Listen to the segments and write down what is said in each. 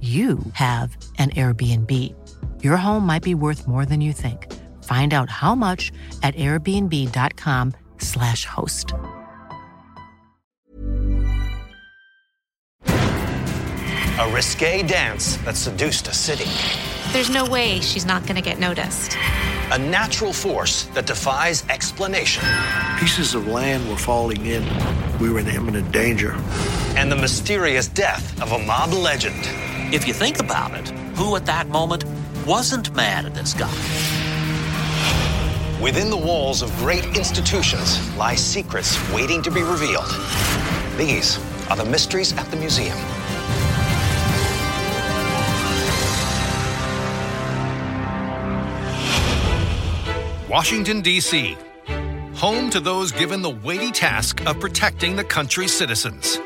you have an Airbnb. Your home might be worth more than you think. Find out how much at airbnb.com/slash host. A risque dance that seduced a city. There's no way she's not going to get noticed. A natural force that defies explanation. Pieces of land were falling in. We were in imminent danger. And the mysterious death of a mob legend. If you think about it, who at that moment wasn't mad at this guy? Within the walls of great institutions lie secrets waiting to be revealed. These are the mysteries at the museum. Washington, D.C., home to those given the weighty task of protecting the country's citizens.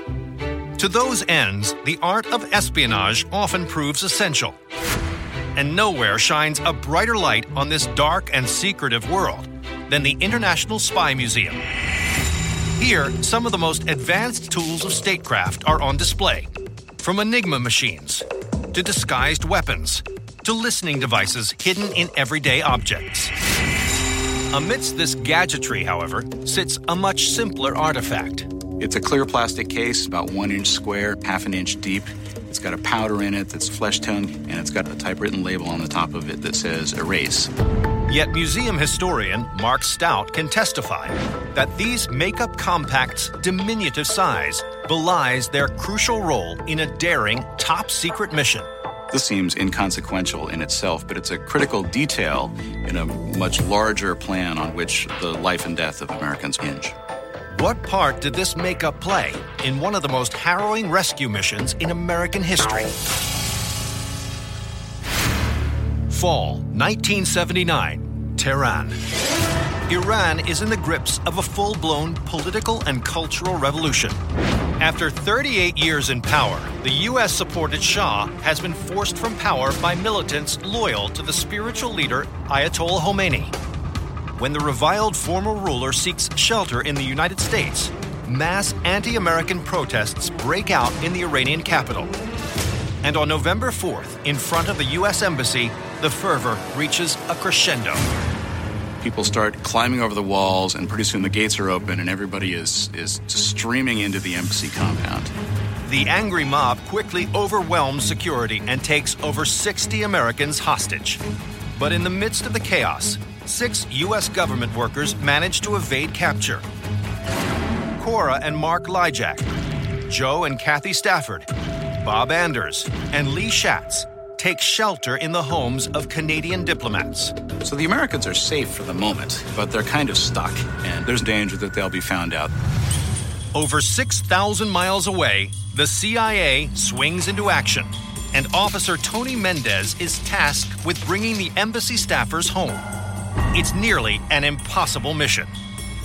To those ends, the art of espionage often proves essential. And nowhere shines a brighter light on this dark and secretive world than the International Spy Museum. Here, some of the most advanced tools of statecraft are on display, from Enigma machines to disguised weapons to listening devices hidden in everyday objects. Amidst this gadgetry, however, sits a much simpler artifact. It's a clear plastic case, about one inch square, half an inch deep. It's got a powder in it that's flesh toned, and it's got a typewritten label on the top of it that says erase. Yet museum historian Mark Stout can testify that these makeup compacts' diminutive size belies their crucial role in a daring, top secret mission. This seems inconsequential in itself, but it's a critical detail in a much larger plan on which the life and death of Americans hinge. What part did this makeup play in one of the most harrowing rescue missions in American history? Fall 1979, Tehran. Iran is in the grips of a full blown political and cultural revolution. After 38 years in power, the U.S. supported Shah has been forced from power by militants loyal to the spiritual leader Ayatollah Khomeini. When the reviled former ruler seeks shelter in the United States, mass anti American protests break out in the Iranian capital. And on November 4th, in front of the U.S. Embassy, the fervor reaches a crescendo. People start climbing over the walls, and pretty soon the gates are open, and everybody is, is streaming into the embassy compound. The angry mob quickly overwhelms security and takes over 60 Americans hostage. But in the midst of the chaos, six U.S. government workers manage to evade capture. Cora and Mark Lijek, Joe and Kathy Stafford, Bob Anders, and Lee Schatz take shelter in the homes of Canadian diplomats. So the Americans are safe for the moment, but they're kind of stuck, and there's danger that they'll be found out. Over 6,000 miles away, the CIA swings into action, and Officer Tony Mendez is tasked with bringing the embassy staffers home. It's nearly an impossible mission.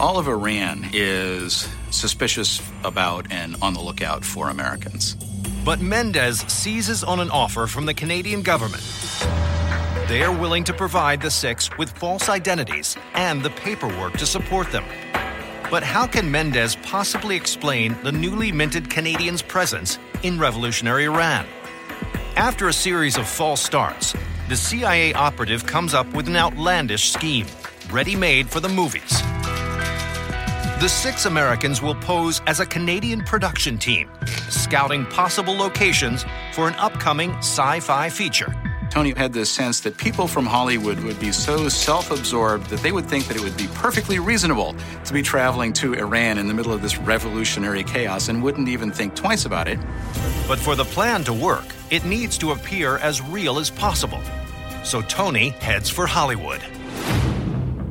All of Iran is suspicious about and on the lookout for Americans. But Mendez seizes on an offer from the Canadian government. They are willing to provide the six with false identities and the paperwork to support them. But how can Mendez possibly explain the newly minted Canadians' presence in revolutionary Iran? After a series of false starts, the CIA operative comes up with an outlandish scheme, ready made for the movies. The six Americans will pose as a Canadian production team, scouting possible locations for an upcoming sci fi feature. Tony had this sense that people from Hollywood would be so self absorbed that they would think that it would be perfectly reasonable to be traveling to Iran in the middle of this revolutionary chaos and wouldn't even think twice about it. But for the plan to work, it needs to appear as real as possible. So Tony heads for Hollywood.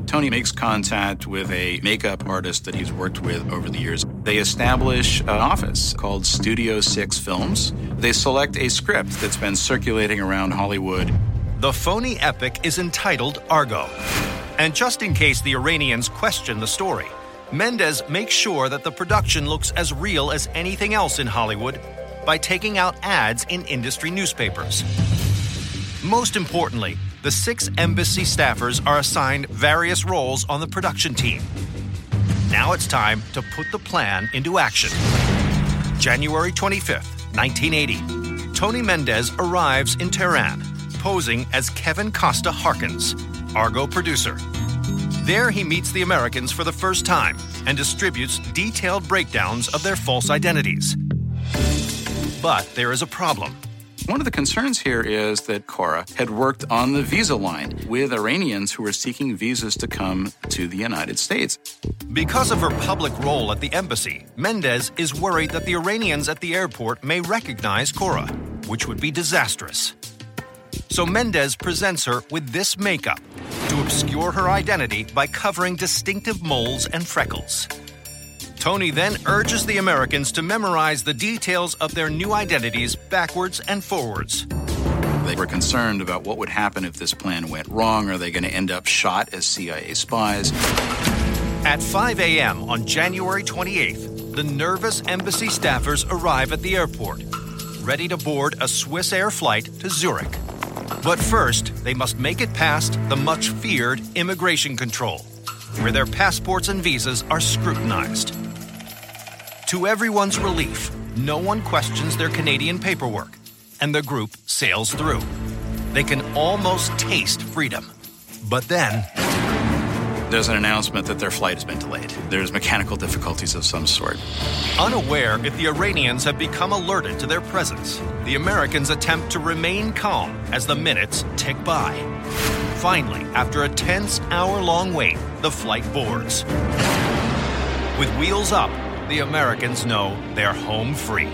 Tony makes contact with a makeup artist that he's worked with over the years. They establish an office called Studio Six Films. They select a script that's been circulating around Hollywood. The phony epic is entitled Argo. And just in case the Iranians question the story, Mendez makes sure that the production looks as real as anything else in Hollywood by taking out ads in industry newspapers. Most importantly, the six embassy staffers are assigned various roles on the production team. Now it's time to put the plan into action. January 25th, 1980. Tony Mendez arrives in Tehran, posing as Kevin Costa Harkins, Argo producer. There he meets the Americans for the first time and distributes detailed breakdowns of their false identities. But there is a problem. One of the concerns here is that Cora had worked on the visa line with Iranians who were seeking visas to come to the United States. Because of her public role at the embassy, Mendez is worried that the Iranians at the airport may recognize Cora, which would be disastrous. So Mendez presents her with this makeup to obscure her identity by covering distinctive moles and freckles. Tony then urges the Americans to memorize the details of their new identities backwards and forwards. They were concerned about what would happen if this plan went wrong. Are they going to end up shot as CIA spies? At 5 a.m. on January 28th, the nervous embassy staffers arrive at the airport, ready to board a Swissair flight to Zurich. But first, they must make it past the much feared immigration control, where their passports and visas are scrutinized. To everyone's relief, no one questions their Canadian paperwork, and the group sails through. They can almost taste freedom. But then, There's an announcement that their flight has been delayed. There's mechanical difficulties of some sort. unaware if the Iranians have become alerted to their presence, the Americans attempt to remain calm as the minutes tick by. Finally, after a tense hour long wait, the flight boards. With wheels up, the Americans know they're home free.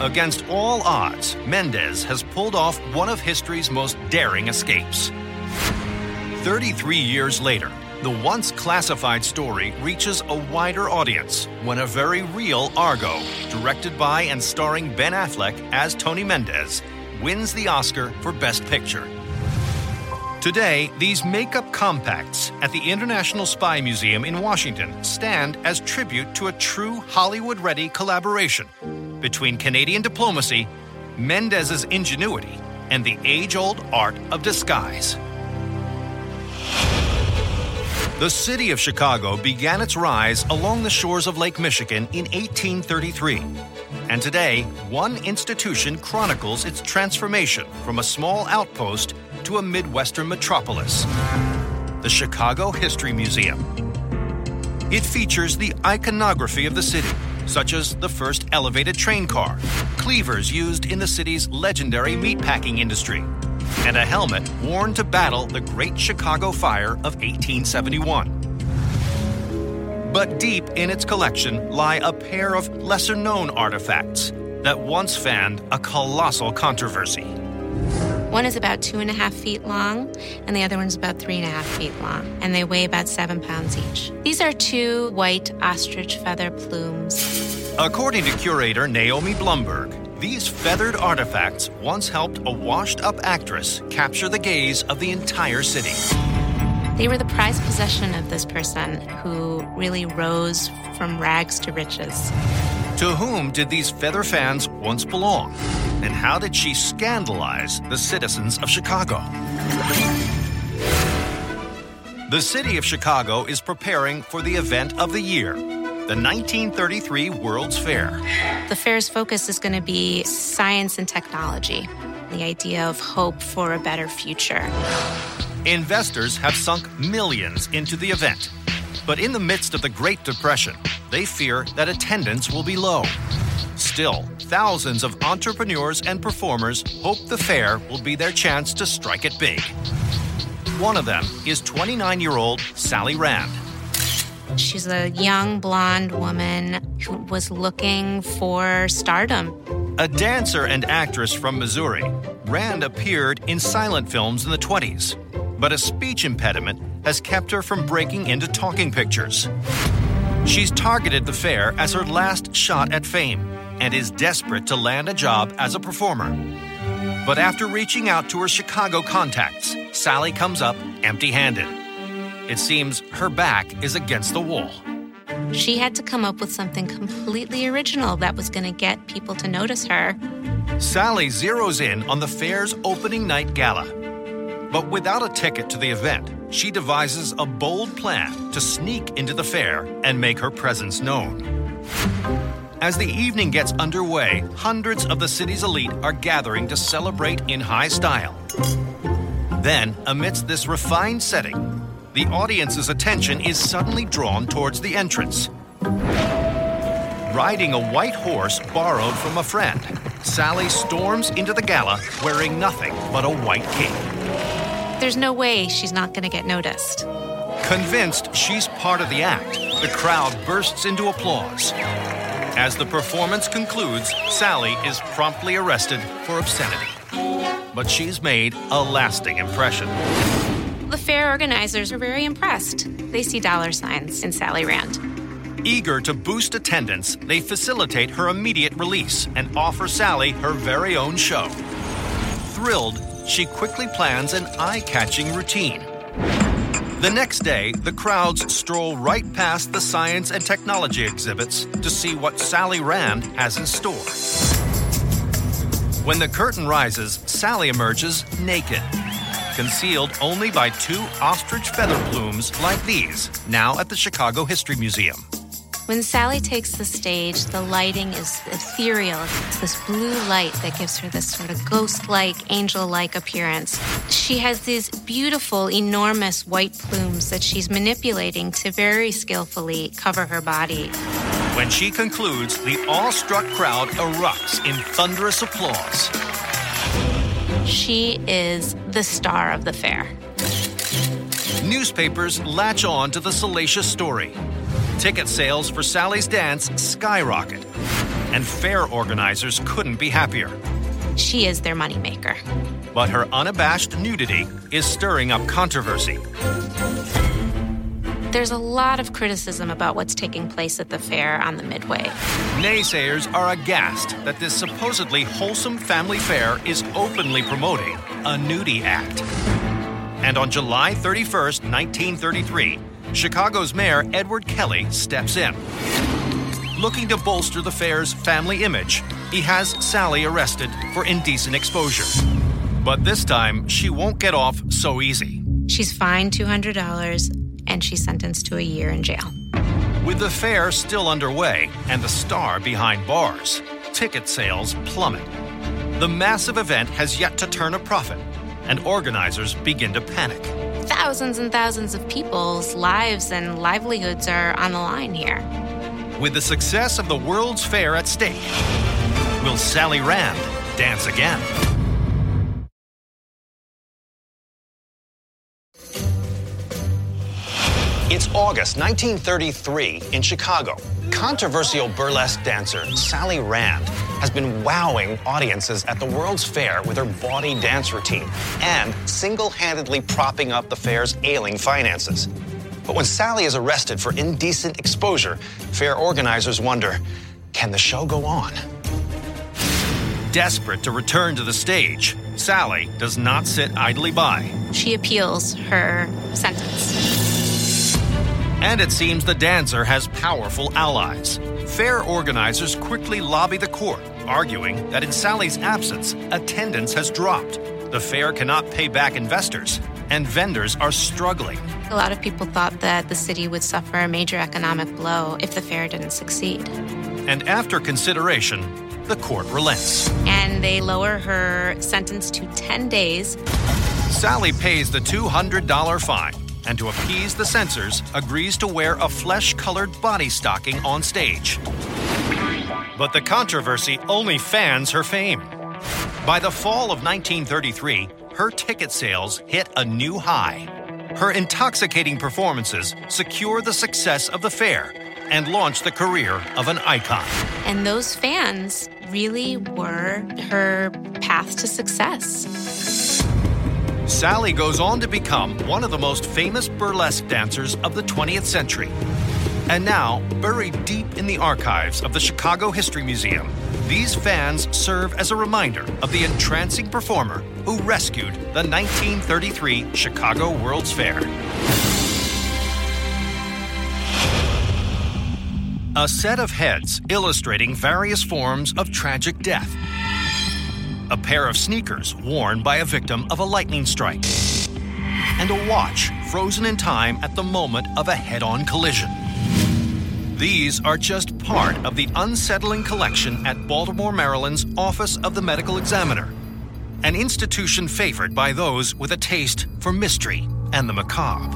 Against all odds, Mendez has pulled off one of history's most daring escapes. 33 years later, the once classified story reaches a wider audience when a very real Argo, directed by and starring Ben Affleck as Tony Mendez, wins the Oscar for Best Picture. Today, these makeup compacts at the International Spy Museum in Washington stand as tribute to a true Hollywood ready collaboration between Canadian diplomacy, Mendez's ingenuity, and the age old art of disguise. The city of Chicago began its rise along the shores of Lake Michigan in 1833. And today, one institution chronicles its transformation from a small outpost to a Midwestern metropolis the Chicago History Museum. It features the iconography of the city, such as the first elevated train car, cleavers used in the city's legendary meatpacking industry, and a helmet worn to battle the Great Chicago Fire of 1871. But deep in its collection lie a pair of lesser known artifacts that once fanned a colossal controversy. One is about two and a half feet long, and the other one's about three and a half feet long, and they weigh about seven pounds each. These are two white ostrich feather plumes. According to curator Naomi Blumberg, these feathered artifacts once helped a washed up actress capture the gaze of the entire city. They were the prized possession of this person who really rose from rags to riches. To whom did these feather fans once belong? And how did she scandalize the citizens of Chicago? The city of Chicago is preparing for the event of the year, the 1933 World's Fair. The fair's focus is going to be science and technology, the idea of hope for a better future. Investors have sunk millions into the event. But in the midst of the Great Depression, they fear that attendance will be low. Still, thousands of entrepreneurs and performers hope the fair will be their chance to strike it big. One of them is 29 year old Sally Rand. She's a young blonde woman who was looking for stardom. A dancer and actress from Missouri, Rand appeared in silent films in the 20s, but a speech impediment has kept her from breaking into talking pictures. She's targeted the fair as her last shot at fame and is desperate to land a job as a performer. But after reaching out to her Chicago contacts, Sally comes up empty handed. It seems her back is against the wall. She had to come up with something completely original that was going to get people to notice her. Sally zeroes in on the fair's opening night gala. But without a ticket to the event, she devises a bold plan to sneak into the fair and make her presence known. As the evening gets underway, hundreds of the city's elite are gathering to celebrate in high style. Then, amidst this refined setting, the audience's attention is suddenly drawn towards the entrance. Riding a white horse borrowed from a friend, Sally storms into the gala wearing nothing but a white cape. There's no way she's not going to get noticed. Convinced she's part of the act, the crowd bursts into applause. As the performance concludes, Sally is promptly arrested for obscenity. But she's made a lasting impression. The fair organizers are very impressed. They see dollar signs in Sally Rand. Eager to boost attendance, they facilitate her immediate release and offer Sally her very own show. Thrilled, she quickly plans an eye catching routine. The next day, the crowds stroll right past the science and technology exhibits to see what Sally Rand has in store. When the curtain rises, Sally emerges naked, concealed only by two ostrich feather plumes like these, now at the Chicago History Museum. When Sally takes the stage, the lighting is ethereal. It's this blue light that gives her this sort of ghost like, angel like appearance. She has these beautiful, enormous white plumes that she's manipulating to very skillfully cover her body. When she concludes, the awestruck crowd erupts in thunderous applause. She is the star of the fair. Newspapers latch on to the salacious story. Ticket sales for Sally's dance skyrocket, and fair organizers couldn't be happier. She is their moneymaker. But her unabashed nudity is stirring up controversy. There's a lot of criticism about what's taking place at the fair on the Midway. Naysayers are aghast that this supposedly wholesome family fair is openly promoting a nudie act. And on July 31st, 1933, Chicago's Mayor Edward Kelly steps in. Looking to bolster the fair's family image, he has Sally arrested for indecent exposure. But this time, she won't get off so easy. She's fined $200 and she's sentenced to a year in jail. With the fair still underway and the star behind bars, ticket sales plummet. The massive event has yet to turn a profit, and organizers begin to panic. Thousands and thousands of people's lives and livelihoods are on the line here. With the success of the World's Fair at stake, will Sally Rand dance again? It's August 1933 in Chicago. Controversial burlesque dancer Sally Rand has been wowing audiences at the World's Fair with her bawdy dance routine and single handedly propping up the fair's ailing finances. But when Sally is arrested for indecent exposure, fair organizers wonder can the show go on? Desperate to return to the stage, Sally does not sit idly by. She appeals her sentence. And it seems the dancer has powerful allies. Fair organizers quickly lobby the court, arguing that in Sally's absence, attendance has dropped. The fair cannot pay back investors, and vendors are struggling. A lot of people thought that the city would suffer a major economic blow if the fair didn't succeed. And after consideration, the court relents. And they lower her sentence to 10 days. Sally pays the $200 fine and to appease the censors, agrees to wear a flesh colored body stocking on stage. But the controversy only fans her fame. By the fall of 1933, her ticket sales hit a new high. Her intoxicating performances secure the success of the fair and launch the career of an icon. And those fans really were her path to success. Sally goes on to become one of the most famous burlesque dancers of the 20th century. And now, buried deep in the archives of the Chicago History Museum, these fans serve as a reminder of the entrancing performer who rescued the 1933 Chicago World's Fair. A set of heads illustrating various forms of tragic death. A pair of sneakers worn by a victim of a lightning strike. And a watch frozen in time at the moment of a head on collision. These are just part of the unsettling collection at Baltimore, Maryland's Office of the Medical Examiner, an institution favored by those with a taste for mystery and the macabre.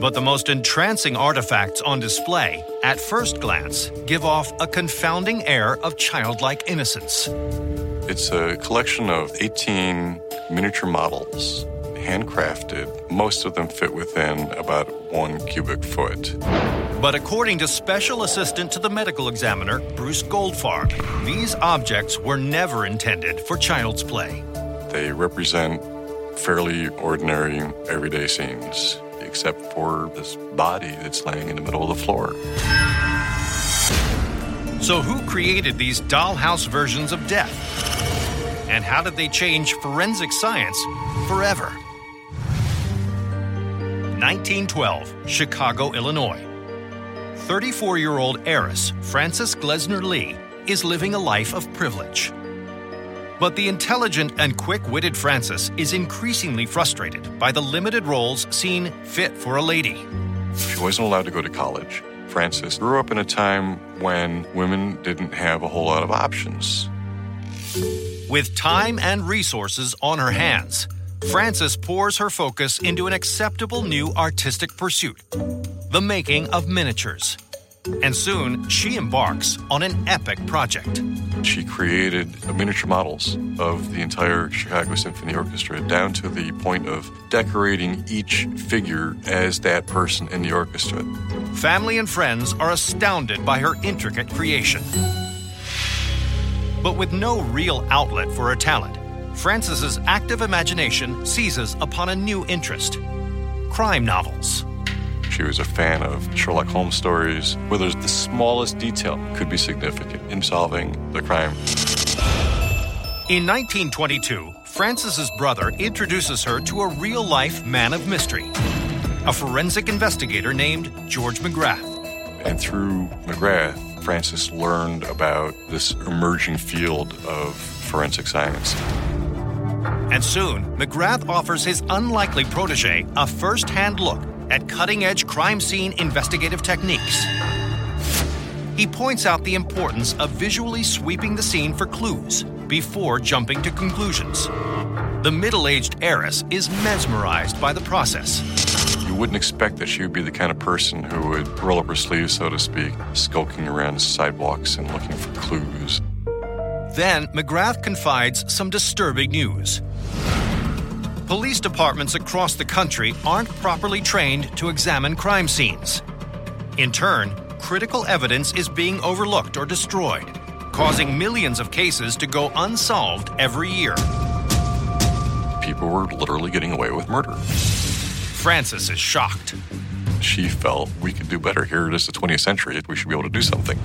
But the most entrancing artifacts on display, at first glance, give off a confounding air of childlike innocence. It's a collection of 18 miniature models, handcrafted. Most of them fit within about one cubic foot. But according to Special Assistant to the Medical Examiner, Bruce Goldfarb, these objects were never intended for child's play. They represent fairly ordinary, everyday scenes except for this body that's laying in the middle of the floor. So, who created these dollhouse versions of death? And how did they change forensic science forever? 1912, Chicago, Illinois. 34 year old heiress Frances Glessner Lee is living a life of privilege. But the intelligent and quick witted Frances is increasingly frustrated by the limited roles seen fit for a lady. She wasn't allowed to go to college. Frances grew up in a time when women didn't have a whole lot of options. With time and resources on her hands, Frances pours her focus into an acceptable new artistic pursuit the making of miniatures. And soon she embarks on an epic project. She created miniature models of the entire Chicago Symphony Orchestra down to the point of decorating each figure as that person in the orchestra. Family and friends are astounded by her intricate creation. But with no real outlet for her talent, Frances's active imagination seizes upon a new interest crime novels. She was a fan of Sherlock Holmes stories where there's the smallest detail could be significant in solving the crime. In 1922, Frances's brother introduces her to a real life man of mystery, a forensic investigator named George Magrath. And through Magrath, Frances learned about this emerging field of forensic science. And soon, Magrath offers his unlikely protege a first hand look at cutting edge crime scene investigative techniques. He points out the importance of visually sweeping the scene for clues before jumping to conclusions. The middle aged heiress is mesmerized by the process. Wouldn't expect that she would be the kind of person who would roll up her sleeves, so to speak, skulking around sidewalks and looking for clues. Then Magrath confides some disturbing news. Police departments across the country aren't properly trained to examine crime scenes. In turn, critical evidence is being overlooked or destroyed, causing millions of cases to go unsolved every year. People were literally getting away with murder. Frances is shocked. She felt we could do better. Here it is, the 20th century. We should be able to do something.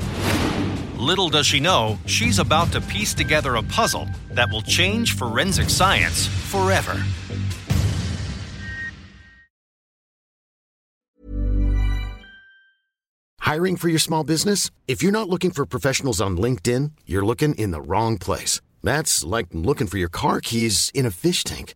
Little does she know, she's about to piece together a puzzle that will change forensic science forever. Hiring for your small business? If you're not looking for professionals on LinkedIn, you're looking in the wrong place. That's like looking for your car keys in a fish tank.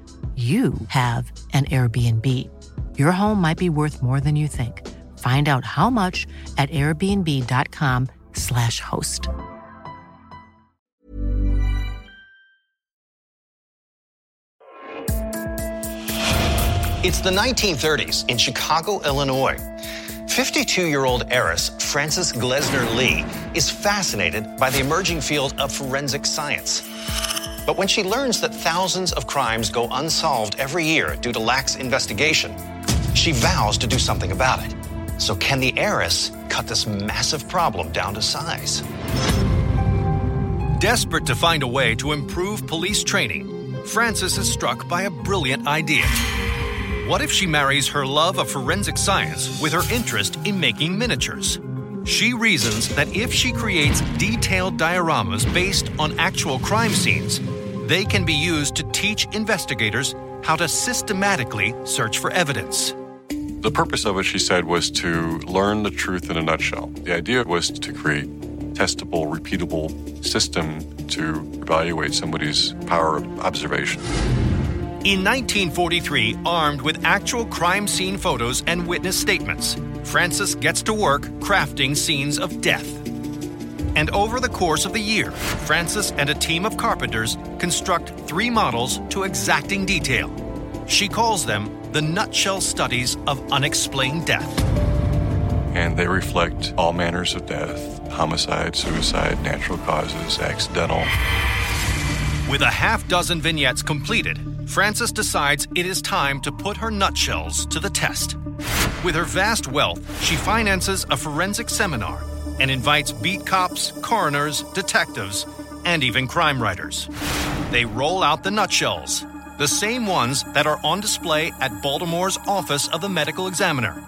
you have an Airbnb. Your home might be worth more than you think. Find out how much at airbnb.com/slash host. It's the 1930s in Chicago, Illinois. 52 year old heiress Frances Glessner Lee is fascinated by the emerging field of forensic science. But when she learns that thousands of crimes go unsolved every year due to lax investigation, she vows to do something about it. So, can the heiress cut this massive problem down to size? Desperate to find a way to improve police training, Frances is struck by a brilliant idea. What if she marries her love of forensic science with her interest in making miniatures? She reasons that if she creates detailed dioramas based on actual crime scenes, they can be used to teach investigators how to systematically search for evidence. The purpose of it, she said, was to learn the truth in a nutshell. The idea was to create testable, repeatable system to evaluate somebody's power of observation. In 1943, armed with actual crime scene photos and witness statements, Frances gets to work crafting scenes of death. And over the course of the year, Frances and a team of carpenters construct three models to exacting detail. She calls them the nutshell studies of unexplained death. And they reflect all manners of death homicide, suicide, natural causes, accidental. With a half dozen vignettes completed, Frances decides it is time to put her nutshells to the test. With her vast wealth, she finances a forensic seminar and invites beat cops, coroners, detectives, and even crime writers. They roll out the nutshells, the same ones that are on display at Baltimore's Office of the Medical Examiner.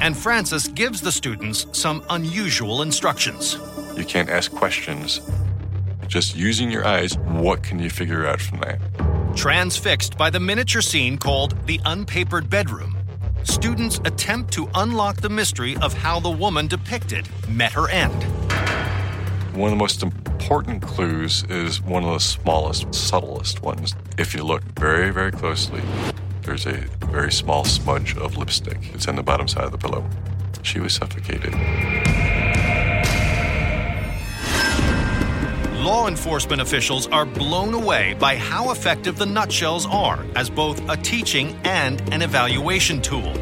And Frances gives the students some unusual instructions. You can't ask questions. Just using your eyes, what can you figure out from that? Transfixed by the miniature scene called The Unpapered Bedroom, students attempt to unlock the mystery of how the woman depicted met her end. One of the most important clues is one of the smallest, subtlest ones. If you look very, very closely, there's a very small smudge of lipstick. It's in the bottom side of the pillow. She was suffocated. Law enforcement officials are blown away by how effective the nutshells are as both a teaching and an evaluation tool.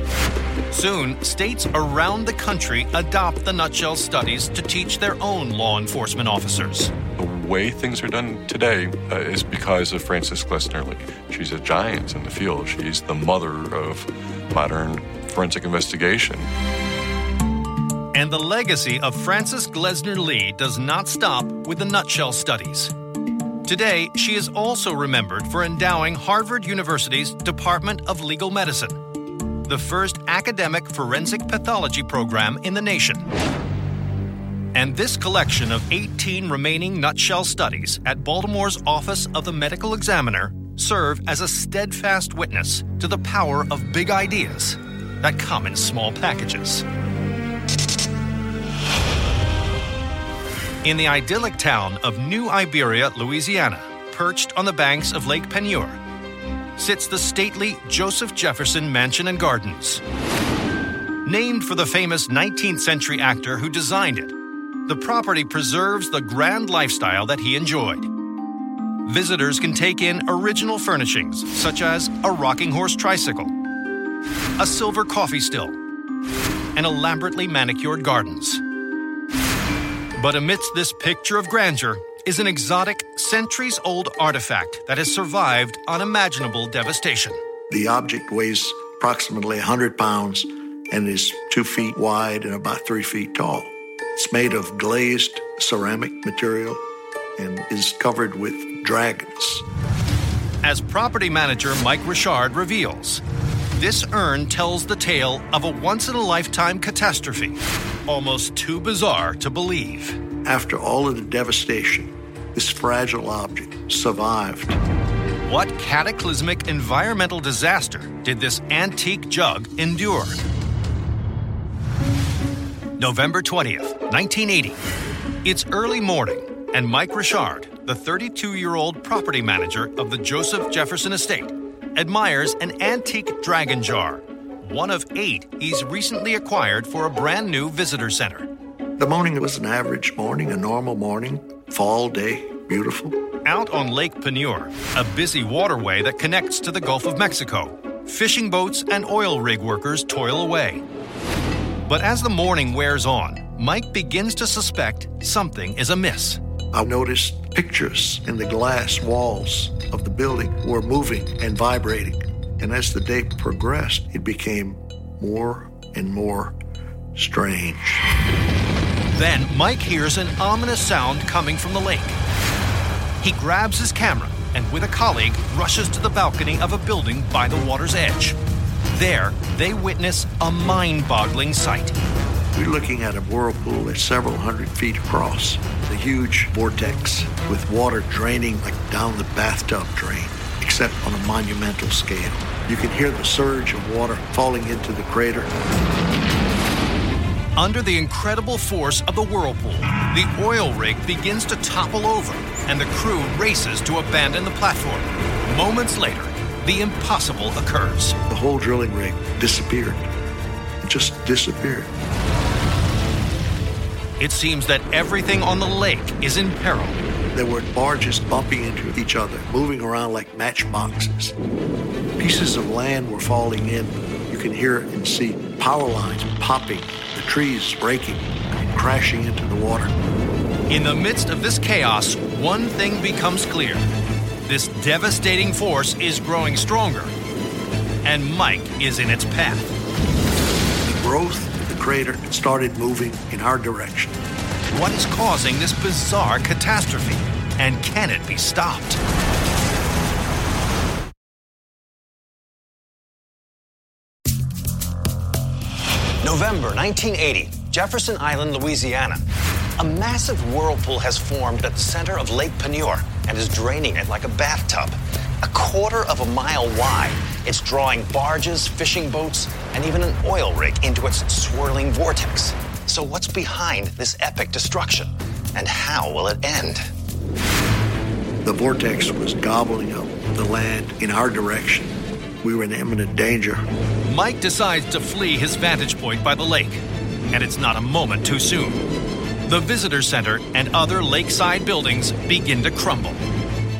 Soon, states around the country adopt the nutshell studies to teach their own law enforcement officers. The way things are done today uh, is because of Frances Glessner Lee. She's a giant in the field. She's the mother of modern forensic investigation. And the legacy of Frances Glessner Lee does not stop with the nutshell studies. Today, she is also remembered for endowing Harvard University's Department of Legal Medicine, the first academic forensic pathology program in the nation. And this collection of 18 remaining nutshell studies at Baltimore's Office of the Medical Examiner serve as a steadfast witness to the power of big ideas that come in small packages. In the idyllic town of New Iberia, Louisiana, perched on the banks of Lake Peigneur, sits the stately Joseph Jefferson Mansion and Gardens. Named for the famous 19th century actor who designed it, the property preserves the grand lifestyle that he enjoyed. Visitors can take in original furnishings such as a rocking horse tricycle, a silver coffee still, and elaborately manicured gardens. But amidst this picture of grandeur is an exotic, centuries old artifact that has survived unimaginable devastation. The object weighs approximately 100 pounds and is two feet wide and about three feet tall. It's made of glazed ceramic material and is covered with dragons. As property manager Mike Richard reveals, this urn tells the tale of a once in a lifetime catastrophe, almost too bizarre to believe. After all of the devastation, this fragile object survived. What cataclysmic environmental disaster did this antique jug endure? November 20th, 1980. It's early morning, and Mike Richard, the 32 year old property manager of the Joseph Jefferson Estate, admires an antique dragon jar, one of eight he's recently acquired for a brand new visitor center. The morning was an average morning, a normal morning, fall day, beautiful. Out on Lake Peigneur, a busy waterway that connects to the Gulf of Mexico, fishing boats and oil rig workers toil away. But as the morning wears on, Mike begins to suspect something is amiss. I noticed pictures in the glass walls of the building were moving and vibrating. And as the day progressed, it became more and more strange. Then Mike hears an ominous sound coming from the lake. He grabs his camera and, with a colleague, rushes to the balcony of a building by the water's edge. There, they witness a mind boggling sight. We're looking at a whirlpool that's several hundred feet across, a huge vortex with water draining like down the bathtub drain, except on a monumental scale. You can hear the surge of water falling into the crater. Under the incredible force of the whirlpool, the oil rig begins to topple over, and the crew races to abandon the platform. Moments later, the impossible occurs. The whole drilling rig disappeared. It just disappeared. It seems that everything on the lake is in peril. There were barges bumping into each other, moving around like matchboxes. Pieces of land were falling in. You can hear and see power lines popping, the trees breaking, and crashing into the water. In the midst of this chaos, one thing becomes clear this devastating force is growing stronger, and Mike is in its path. The growth crater started moving in our direction. What is causing this bizarre catastrophe? And can it be stopped? November 1980, Jefferson Island, Louisiana. A massive whirlpool has formed at the center of Lake Peigneur and is draining it like a bathtub. A quarter of a mile wide, it's drawing barges, fishing boats, and even an oil rig into its swirling vortex. So, what's behind this epic destruction? And how will it end? The vortex was gobbling up the land in our direction. We were in imminent danger. Mike decides to flee his vantage point by the lake, and it's not a moment too soon. The visitor center and other lakeside buildings begin to crumble.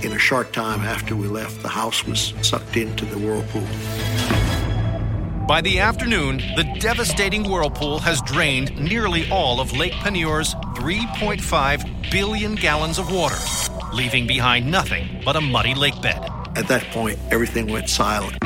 In a short time after we left, the house was sucked into the whirlpool. By the afternoon, the devastating whirlpool has drained nearly all of Lake Peigneur's 3.5 billion gallons of water, leaving behind nothing but a muddy lake bed. At that point, everything went silent.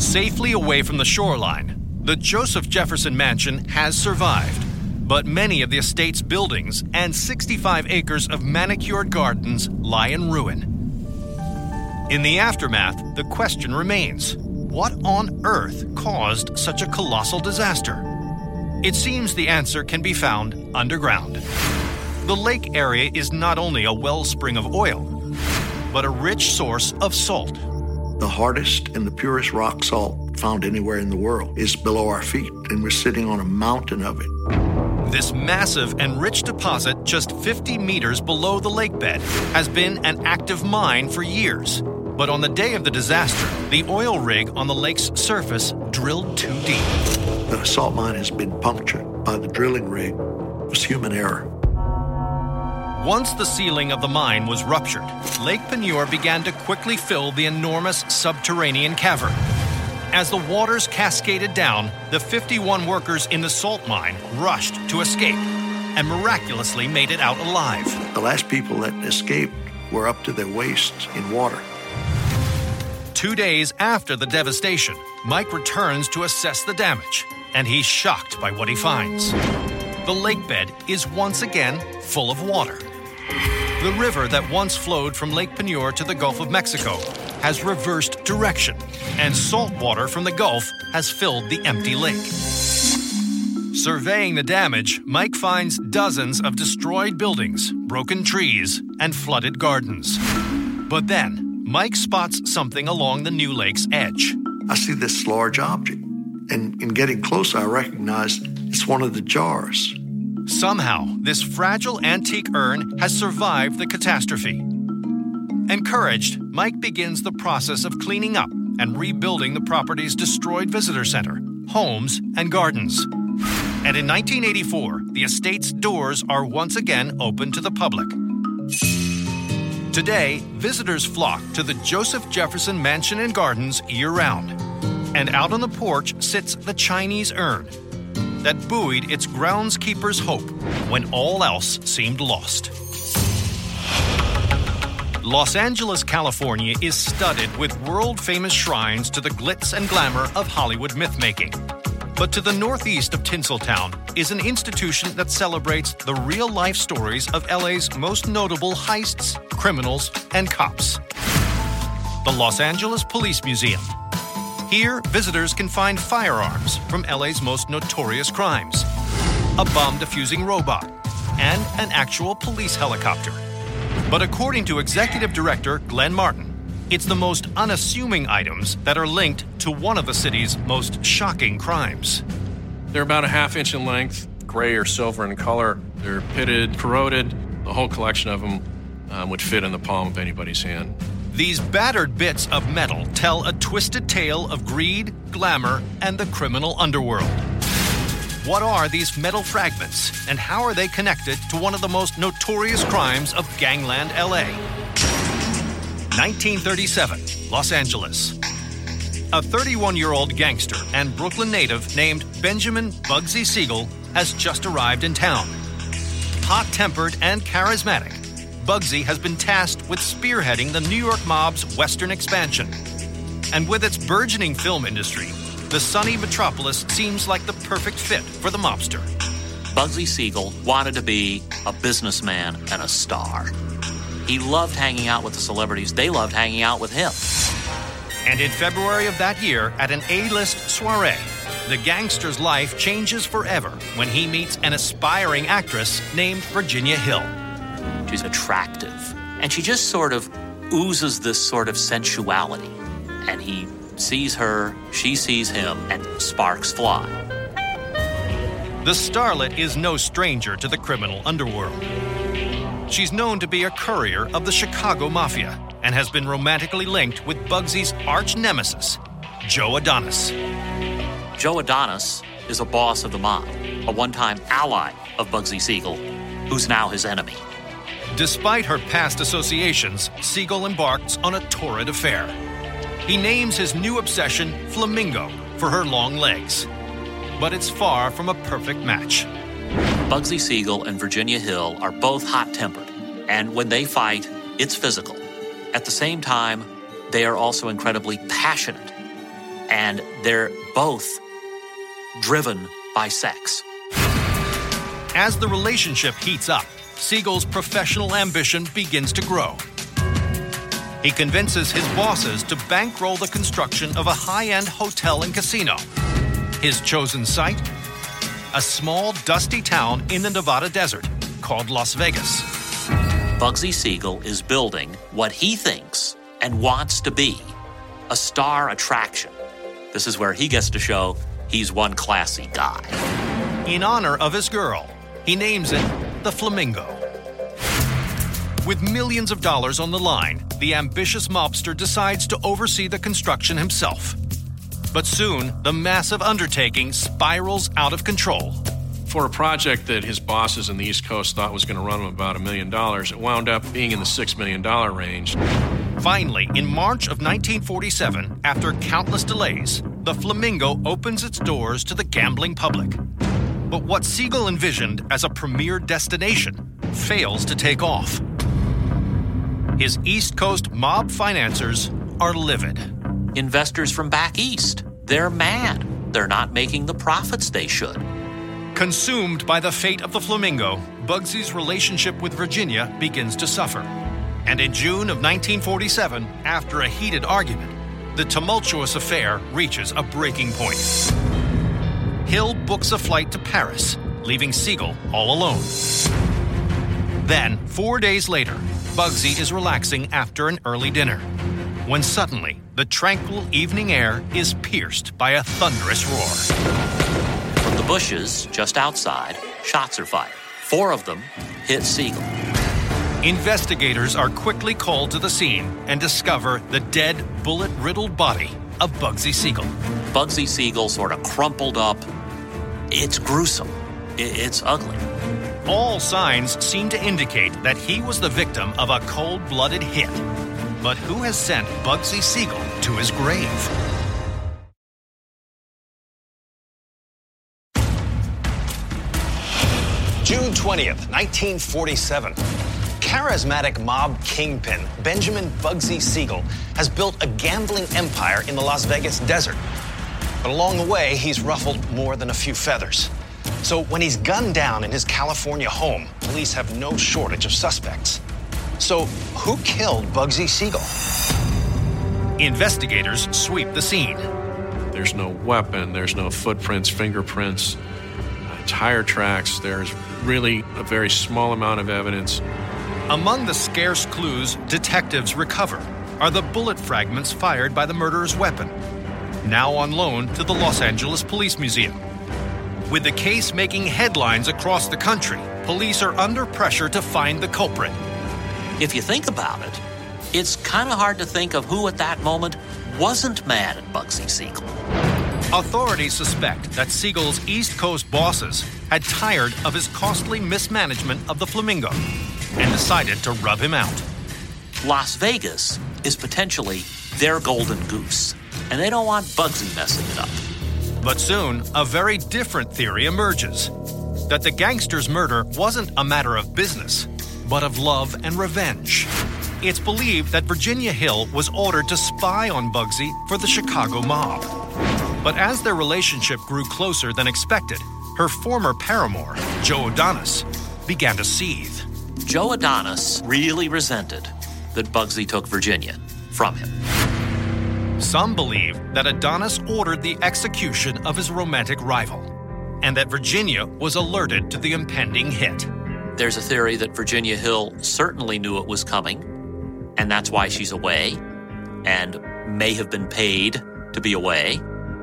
Safely away from the shoreline, the Joseph Jefferson Mansion has survived, but many of the estate's buildings and 65 acres of manicured gardens lie in ruin. In the aftermath, the question remains what on earth caused such a colossal disaster? It seems the answer can be found underground. The lake area is not only a wellspring of oil, but a rich source of salt. The hardest and the purest rock salt found anywhere in the world is below our feet, and we're sitting on a mountain of it. This massive and rich deposit, just 50 meters below the lake bed, has been an active mine for years. But on the day of the disaster, the oil rig on the lake's surface drilled too deep. The salt mine has been punctured by the drilling rig. It was human error. Once the ceiling of the mine was ruptured, Lake Peigneur began to quickly fill the enormous subterranean cavern. As the waters cascaded down, the 51 workers in the salt mine rushed to escape and miraculously made it out alive. The last people that escaped were up to their waists in water. Two days after the devastation, Mike returns to assess the damage, and he's shocked by what he finds. The lake bed is once again full of water. The river that once flowed from Lake Peigneur to the Gulf of Mexico has reversed direction, and salt water from the Gulf has filled the empty lake. Surveying the damage, Mike finds dozens of destroyed buildings, broken trees, and flooded gardens. But then, Mike spots something along the new lake's edge. I see this large object, and in getting close, I recognize it's one of the jars. Somehow, this fragile antique urn has survived the catastrophe. Encouraged, Mike begins the process of cleaning up and rebuilding the property's destroyed visitor center, homes, and gardens. And in 1984, the estate's doors are once again open to the public. Today, visitors flock to the Joseph Jefferson Mansion and Gardens year round. And out on the porch sits the Chinese urn that buoyed its groundskeeper's hope when all else seemed lost. Los Angeles, California is studded with world famous shrines to the glitz and glamour of Hollywood mythmaking. But to the northeast of Tinseltown is an institution that celebrates the real life stories of LA's most notable heists, criminals, and cops. The Los Angeles Police Museum. Here, visitors can find firearms from LA's most notorious crimes, a bomb defusing robot, and an actual police helicopter. But according to executive director Glynn Martin, it's the most unassuming items that are linked to one of the city's most shocking crimes. They're about a half inch in length, gray or silver in color. They're pitted, corroded. The whole collection of them um, would fit in the palm of anybody's hand. These battered bits of metal tell a twisted tale of greed, glamour, and the criminal underworld. What are these metal fragments, and how are they connected to one of the most notorious crimes of gangland LA? 1937, Los Angeles. A 31 year old gangster and Brooklyn native named Benjamin Bugsy Siegel has just arrived in town. Hot tempered and charismatic, Bugsy has been tasked with spearheading the New York mob's western expansion. And with its burgeoning film industry, the sunny metropolis seems like the perfect fit for the mobster. Bugsy Siegel wanted to be a businessman and a star. He loved hanging out with the celebrities, they loved hanging out with him. And in February of that year, at an A list soiree, the gangster's life changes forever when he meets an aspiring actress named Virginia Hill. She's attractive, and she just sort of oozes this sort of sensuality. And he sees her, she sees him, and sparks fly. The starlet is no stranger to the criminal underworld. She's known to be a courier of the Chicago Mafia and has been romantically linked with Bugsy's arch nemesis, Joe Adonis. Joe Adonis is a boss of the mob, a one time ally of Bugsy Siegel, who's now his enemy. Despite her past associations, Siegel embarks on a torrid affair. He names his new obsession Flamingo for her long legs. But it's far from a perfect match. Bugsy Siegel and Virginia Hill are both hot tempered, and when they fight, it's physical. At the same time, they are also incredibly passionate, and they're both driven by sex. As the relationship heats up, Siegel's professional ambition begins to grow. He convinces his bosses to bankroll the construction of a high end hotel and casino. His chosen site? A small, dusty town in the Nevada desert called Las Vegas. Bugsy Siegel is building what he thinks and wants to be a star attraction. This is where he gets to show he's one classy guy. In honor of his girl, he names it the Flamingo. With millions of dollars on the line, the ambitious mobster decides to oversee the construction himself. But soon, the massive undertaking spirals out of control. For a project that his bosses in the East Coast thought was going to run him about a million dollars, it wound up being in the $6 million range. Finally, in March of 1947, after countless delays, the Flamingo opens its doors to the gambling public. But what Siegel envisioned as a premier destination fails to take off. His East Coast mob financiers are livid. investors from back east. They're mad. They're not making the profits they should. Consumed by the fate of the flamingo, Bugsy's relationship with Virginia begins to suffer. And in June of 1947, after a heated argument, the tumultuous affair reaches a breaking point. Hill books a flight to Paris, leaving Siegel all alone. Then, four days later, Bugsy is relaxing after an early dinner, when suddenly the tranquil evening air is pierced by a thunderous roar. From the bushes just outside, shots are fired. Four of them hit Siegel. Investigators are quickly called to the scene and discover the dead, bullet riddled body of Bugsy Siegel. Bugsy Siegel sort of crumpled up. It's gruesome. It's ugly. All signs seem to indicate that he was the victim of a cold blooded hit. But who has sent Bugsy Siegel to his grave? June 20th, 1947. Charismatic mob kingpin Benjamin Bugsy Siegel has built a gambling empire in the Las Vegas desert. But along the way, he's ruffled more than a few feathers. So when he's gunned down in his California home, police have no shortage of suspects. So who killed Bugsy Siegel? Investigators sweep the scene. There's no weapon, there's no footprints, fingerprints, tire tracks. There's really a very small amount of evidence. Among the scarce clues detectives recover are the bullet fragments fired by the murderer's weapon, now on loan to the Los Angeles Police Museum. With the case making headlines across the country, police are under pressure to find the culprit. If you think about it, it's kind of hard to think of who at that moment wasn't mad at Bugsy Siegel. Authorities suspect that Siegel's East Coast bosses had tired of his costly mismanagement of the Flamingo and decided to rub him out. Las Vegas is potentially their golden goose, and they don't want Bugsy messing it up. But soon, a very different theory emerges that the gangster's murder wasn't a matter of business, but of love and revenge. It's believed that Virginia Hill was ordered to spy on Bugsy for the Chicago mob. But as their relationship grew closer than expected, her former paramour, Joe Adonis, began to seethe. Joe Adonis really resented that Bugsy took Virginia from him. Some believe that Adonis ordered the execution of his romantic rival, and that Virginia was alerted to the impending hit. There's a theory that Virginia Hill certainly knew it was coming, and that's why she's away, and may have been paid to be away.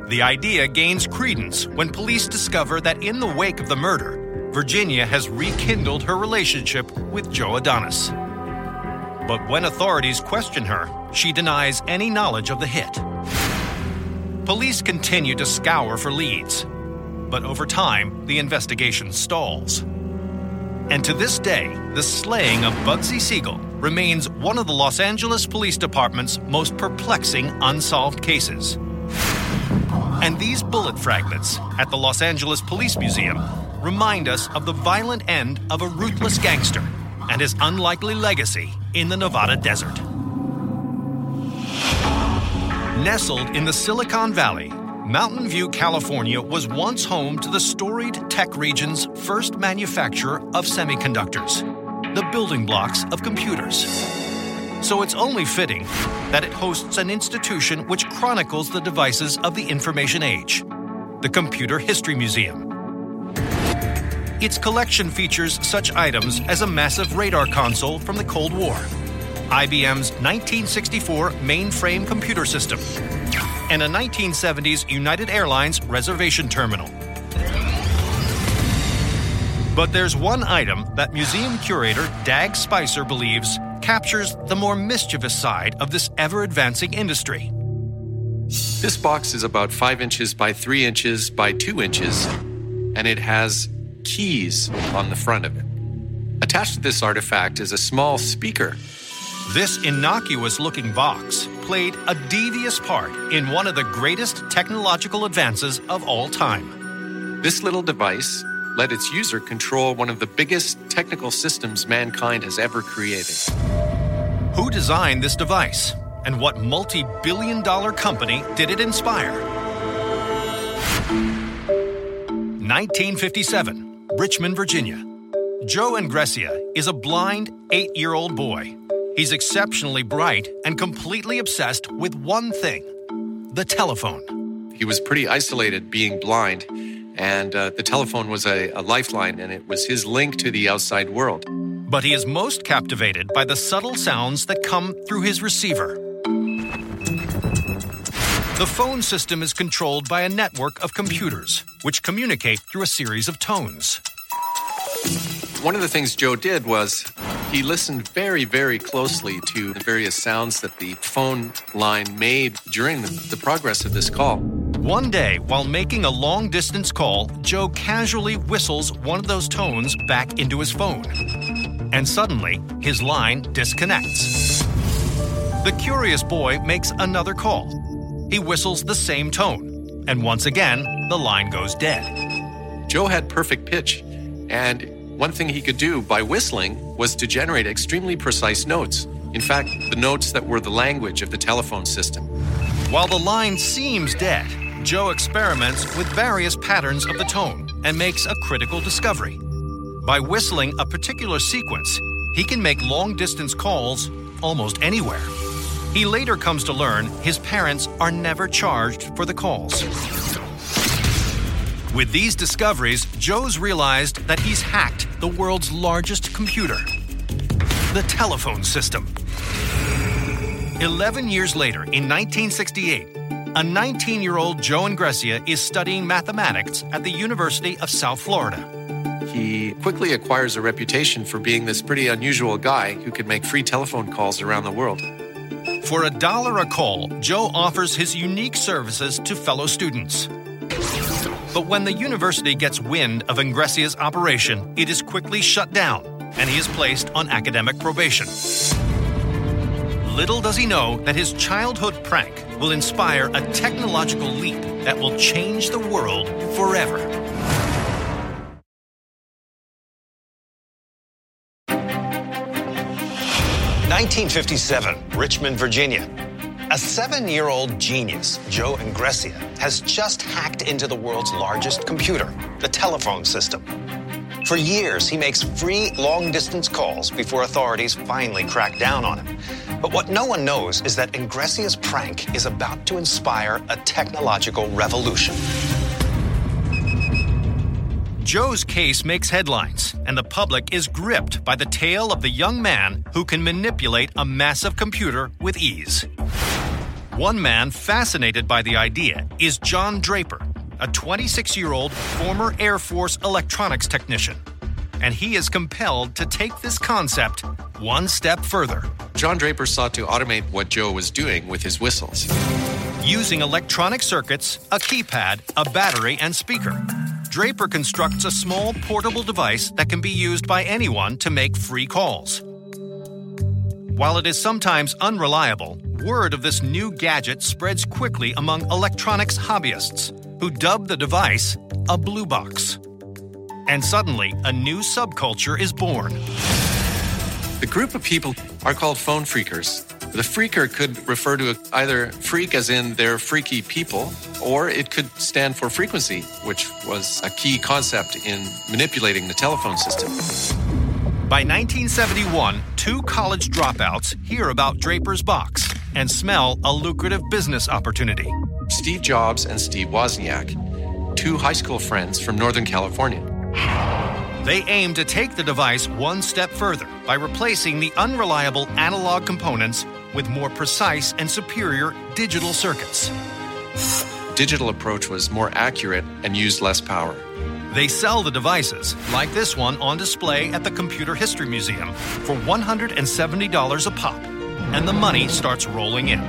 The idea gains credence when police discover that in the wake of the murder, Virginia has rekindled her relationship with Joe Adonis. But when authorities question her, she denies any knowledge of the hit. Police continue to scour for leads, but over time, the investigation stalls. And to this day, the slaying of Bugsy Siegel remains one of the Los Angeles Police Department's most perplexing unsolved cases. And these bullet fragments at the Los Angeles Police Museum remind us of the violent end of a ruthless gangster and his unlikely legacy in the Nevada desert. Nestled in the Silicon Valley, Mountain View, California was once home to the storied tech region's first manufacturer of semiconductors, the building blocks of computers. So it's only fitting that it hosts an institution which chronicles the devices of the information age the Computer History Museum. Its collection features such items as a massive radar console from the Cold War, IBM's 1964 mainframe computer system, and a 1970s United Airlines reservation terminal. But there's one item that museum curator Dag Spicer believes captures the more mischievous side of this ever advancing industry. This box is about 5 inches by 3 inches by 2 inches, and it has keys on the front of it. Attached to this artifact is a small speaker. This innocuous looking box played a devious part in one of the greatest technological advances of all time. This little device let its user control one of the biggest technical systems mankind has ever created. Who designed this device? And what multi billion dollar company did it inspire? 1957, Richmond, Virginia. Joe Engressia is a blind eight year old boy. He's exceptionally bright and completely obsessed with one thing the telephone. He was pretty isolated being blind, and uh, the telephone was a, a lifeline, and it was his link to the outside world. But he is most captivated by the subtle sounds that come through his receiver. The phone system is controlled by a network of computers, which communicate through a series of tones. One of the things Joe did was he listened very, very closely to the various sounds that the phone line made during the, progress of this call. One day, while making a long distance call, Joe casually whistles one of those tones back into his phone. And suddenly, his line disconnects. The curious boy makes another call. He whistles the same tone, and once again, the line goes dead. Joe had perfect pitch, and one thing he could do by whistling was to generate extremely precise notes. In fact, the notes that were the language of the telephone system. While the line seems dead, Joe experiments with various patterns of the tone and makes a critical discovery. By whistling a particular sequence, he can make long distance calls almost anywhere. He later comes to learn his parents are never charged for the calls. With these discoveries, Joe's realized that he's hacked the world's largest computer the telephone system. Eleven years later, in 1968, a 19 year old Joe Engressia is studying mathematics at the University of South Florida. He quickly acquires a reputation for being this pretty unusual guy who could make free telephone calls around the world. For a dollar a call, Joe offers his unique services to fellow students. But when the university gets wind of Engressia's operation, it is quickly shut down and he is placed on academic probation. Little does he know that his childhood prank will inspire a technological leap that will change the world forever. Nineteen fifty-seven, Richmond, Virginia. A seven year old genius, Joe Engressia, has just hacked into the world's largest computer, the telephone system. For years, he makes free long distance calls before authorities finally crack down on him. But what no one knows is that Engressia's prank is about to inspire a technological revolution. Joe's case makes headlines, and the public is gripped by the tale of the young man who can manipulate a massive computer with ease. One man fascinated by the idea is John Draper, a 26 year old former Air Force electronics technician. And he is compelled to take this concept one step further. John Draper sought to automate what Joe was doing with his whistles. Using electronic circuits, a keypad, a battery, and speaker, Draper constructs a small portable device that can be used by anyone to make free calls. While it is sometimes unreliable, word of this new gadget spreads quickly among electronics hobbyists, who dub the device a blue box. And suddenly, a new subculture is born. The group of people are called phone phreakers. The phreaker could refer to either freak as in they're freaky people, or it could stand for frequency, which was a key concept in manipulating the telephone system. By 1971, two college dropouts hear about Draper's box and smell a lucrative business opportunity. Steve Jobs and Steve Wozniak, two high school friends from Northern California. They aim to take the device one step further by replacing the unreliable analog components with more precise and superior digital circuits. Digital approach was more accurate and used less power. They sell the devices, like this one on display at the Computer History Museum, for $170 a pop, and the money starts rolling in.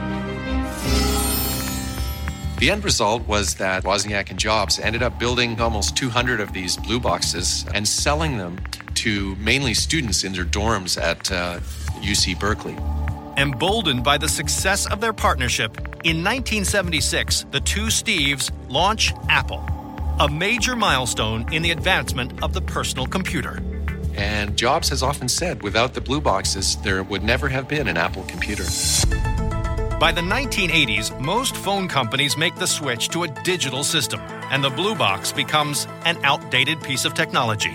The end result was that Wozniak and Jobs ended up building almost 200 of these blue boxes and selling them to mainly students in their dorms at uh, UC Berkeley. Emboldened by the success of their partnership, in 1976, the two Steves launch Apple, a major milestone in the advancement of the personal computer. And Jobs has often said without the blue boxes, there would never have been an Apple computer. By the 1980s, most phone companies make the switch to a digital system, and the blue box becomes an outdated piece of technology.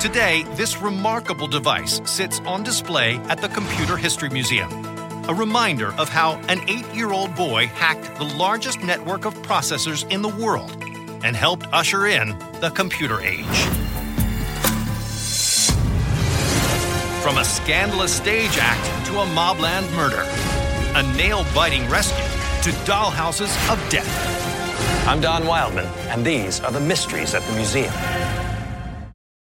Today, this remarkable device sits on display at the Computer History Museum, a reminder of how an eight year old boy hacked the largest network of processors in the world and helped usher in the computer age. From a scandalous stage act to a mobland murder, a nail biting rescue to dollhouses of death. I'm Don Wildman, and these are the mysteries at the museum.